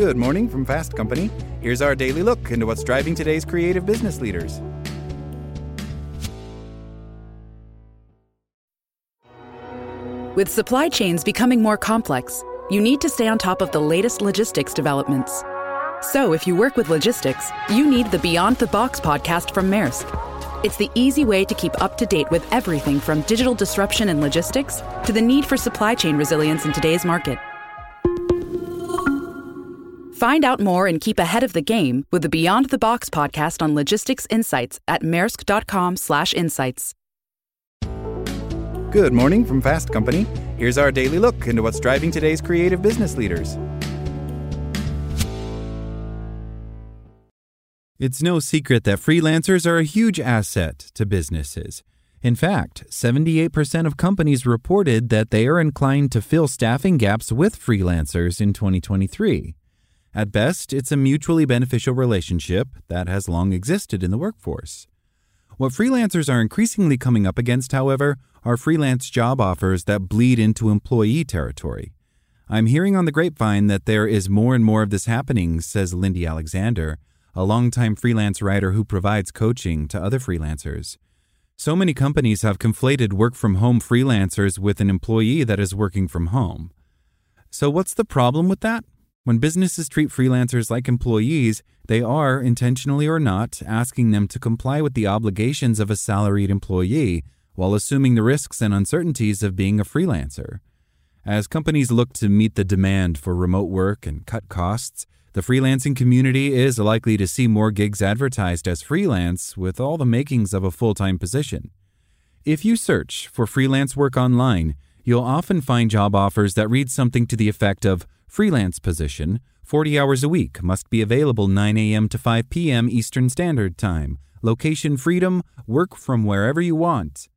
Good morning from Fast Company. Here's our daily look into what's driving today's creative business leaders. With supply chains becoming more complex, you need to stay on top of the latest logistics developments. So, if you work with logistics, you need the Beyond the Box podcast from Maersk. It's the easy way to keep up to date with everything from digital disruption in logistics to the need for supply chain resilience in today's market. Find out more and keep ahead of the game with the Beyond the Box podcast on logistics insights at maersk.com/insights. Good morning from Fast Company. Here's our daily look into what's driving today's creative business leaders. It's no secret that freelancers are a huge asset to businesses. In fact, 78% of companies reported that they are inclined to fill staffing gaps with freelancers in 2023. At best, it's a mutually beneficial relationship that has long existed in the workforce. What freelancers are increasingly coming up against, however, are freelance job offers that bleed into employee territory. I'm hearing on the grapevine that there is more and more of this happening, says Lindy Alexander, a longtime freelance writer who provides coaching to other freelancers. So many companies have conflated work from home freelancers with an employee that is working from home. So, what's the problem with that? When businesses treat freelancers like employees, they are, intentionally or not, asking them to comply with the obligations of a salaried employee while assuming the risks and uncertainties of being a freelancer. As companies look to meet the demand for remote work and cut costs, the freelancing community is likely to see more gigs advertised as freelance with all the makings of a full time position. If you search for freelance work online, you'll often find job offers that read something to the effect of freelance position, 40 hours a week, must be available 9 a.m. to 5 p.m. Eastern Standard Time, location freedom, work from wherever you want.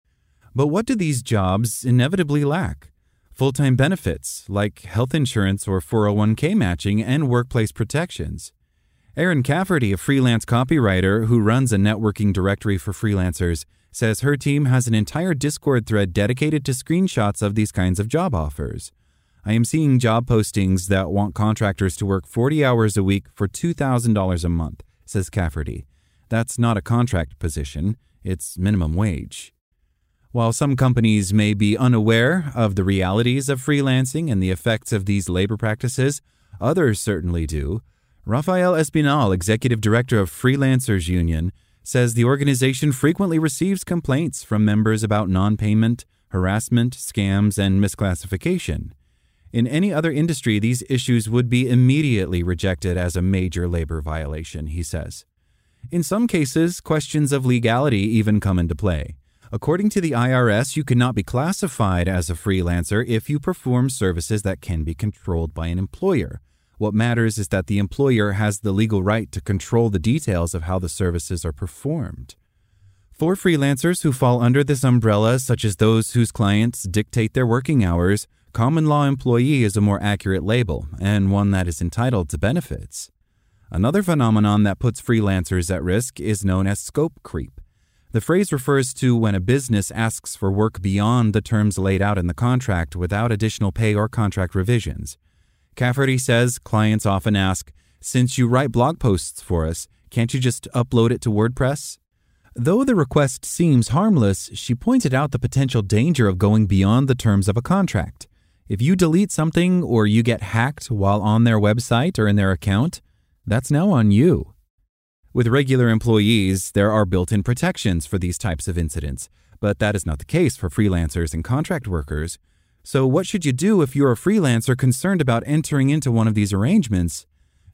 But what do these jobs inevitably lack? Full time benefits like health insurance or 401k matching and workplace protections. Erin Cafferty, a freelance copywriter who runs a networking directory for freelancers, says her team has an entire Discord thread dedicated to screenshots of these kinds of job offers. I am seeing job postings that want contractors to work 40 hours a week for $2,000 a month, says Cafferty. That's not a contract position, it's minimum wage. While some companies may be unaware of the realities of freelancing and the effects of these labor practices, others certainly do. Rafael Espinal, executive director of Freelancers Union, says the organization frequently receives complaints from members about non payment, harassment, scams, and misclassification. In any other industry, these issues would be immediately rejected as a major labor violation, he says. In some cases, questions of legality even come into play. According to the IRS, you cannot be classified as a freelancer if you perform services that can be controlled by an employer. What matters is that the employer has the legal right to control the details of how the services are performed. For freelancers who fall under this umbrella, such as those whose clients dictate their working hours, Common law employee is a more accurate label, and one that is entitled to benefits. Another phenomenon that puts freelancers at risk is known as scope creep. The phrase refers to when a business asks for work beyond the terms laid out in the contract without additional pay or contract revisions. Cafferty says clients often ask, Since you write blog posts for us, can't you just upload it to WordPress? Though the request seems harmless, she pointed out the potential danger of going beyond the terms of a contract. If you delete something or you get hacked while on their website or in their account, that's now on you. With regular employees, there are built in protections for these types of incidents, but that is not the case for freelancers and contract workers. So, what should you do if you're a freelancer concerned about entering into one of these arrangements?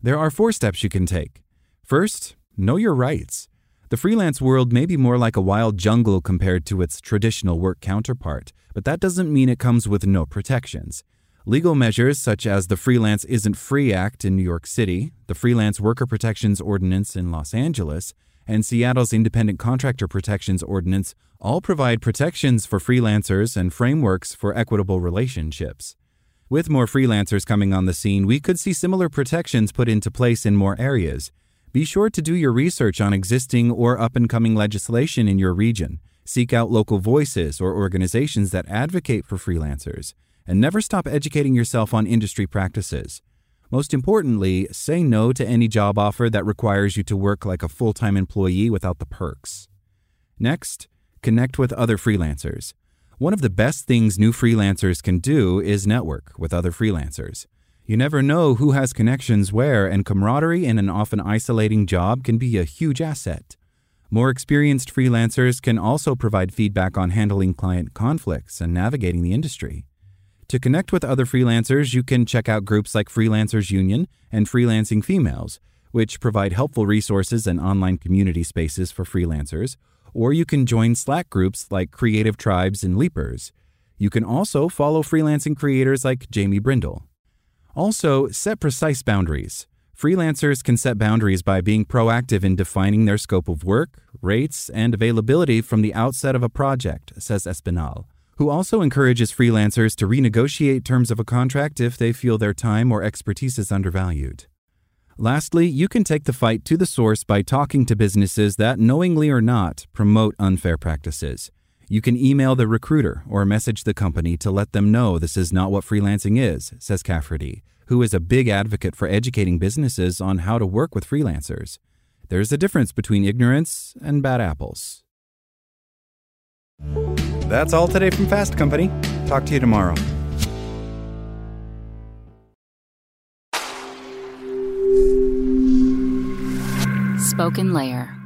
There are four steps you can take. First, know your rights. The freelance world may be more like a wild jungle compared to its traditional work counterpart, but that doesn't mean it comes with no protections. Legal measures such as the Freelance Isn't Free Act in New York City, the Freelance Worker Protections Ordinance in Los Angeles, and Seattle's Independent Contractor Protections Ordinance all provide protections for freelancers and frameworks for equitable relationships. With more freelancers coming on the scene, we could see similar protections put into place in more areas, be sure to do your research on existing or up and coming legislation in your region. Seek out local voices or organizations that advocate for freelancers, and never stop educating yourself on industry practices. Most importantly, say no to any job offer that requires you to work like a full time employee without the perks. Next, connect with other freelancers. One of the best things new freelancers can do is network with other freelancers. You never know who has connections where, and camaraderie in an often isolating job can be a huge asset. More experienced freelancers can also provide feedback on handling client conflicts and navigating the industry. To connect with other freelancers, you can check out groups like Freelancers Union and Freelancing Females, which provide helpful resources and online community spaces for freelancers, or you can join Slack groups like Creative Tribes and Leapers. You can also follow freelancing creators like Jamie Brindle. Also, set precise boundaries. Freelancers can set boundaries by being proactive in defining their scope of work, rates, and availability from the outset of a project, says Espinal, who also encourages freelancers to renegotiate terms of a contract if they feel their time or expertise is undervalued. Lastly, you can take the fight to the source by talking to businesses that, knowingly or not, promote unfair practices. You can email the recruiter or message the company to let them know this is not what freelancing is, says Cafferty, who is a big advocate for educating businesses on how to work with freelancers. There's a difference between ignorance and bad apples. That's all today from Fast Company. Talk to you tomorrow. Spoken Layer.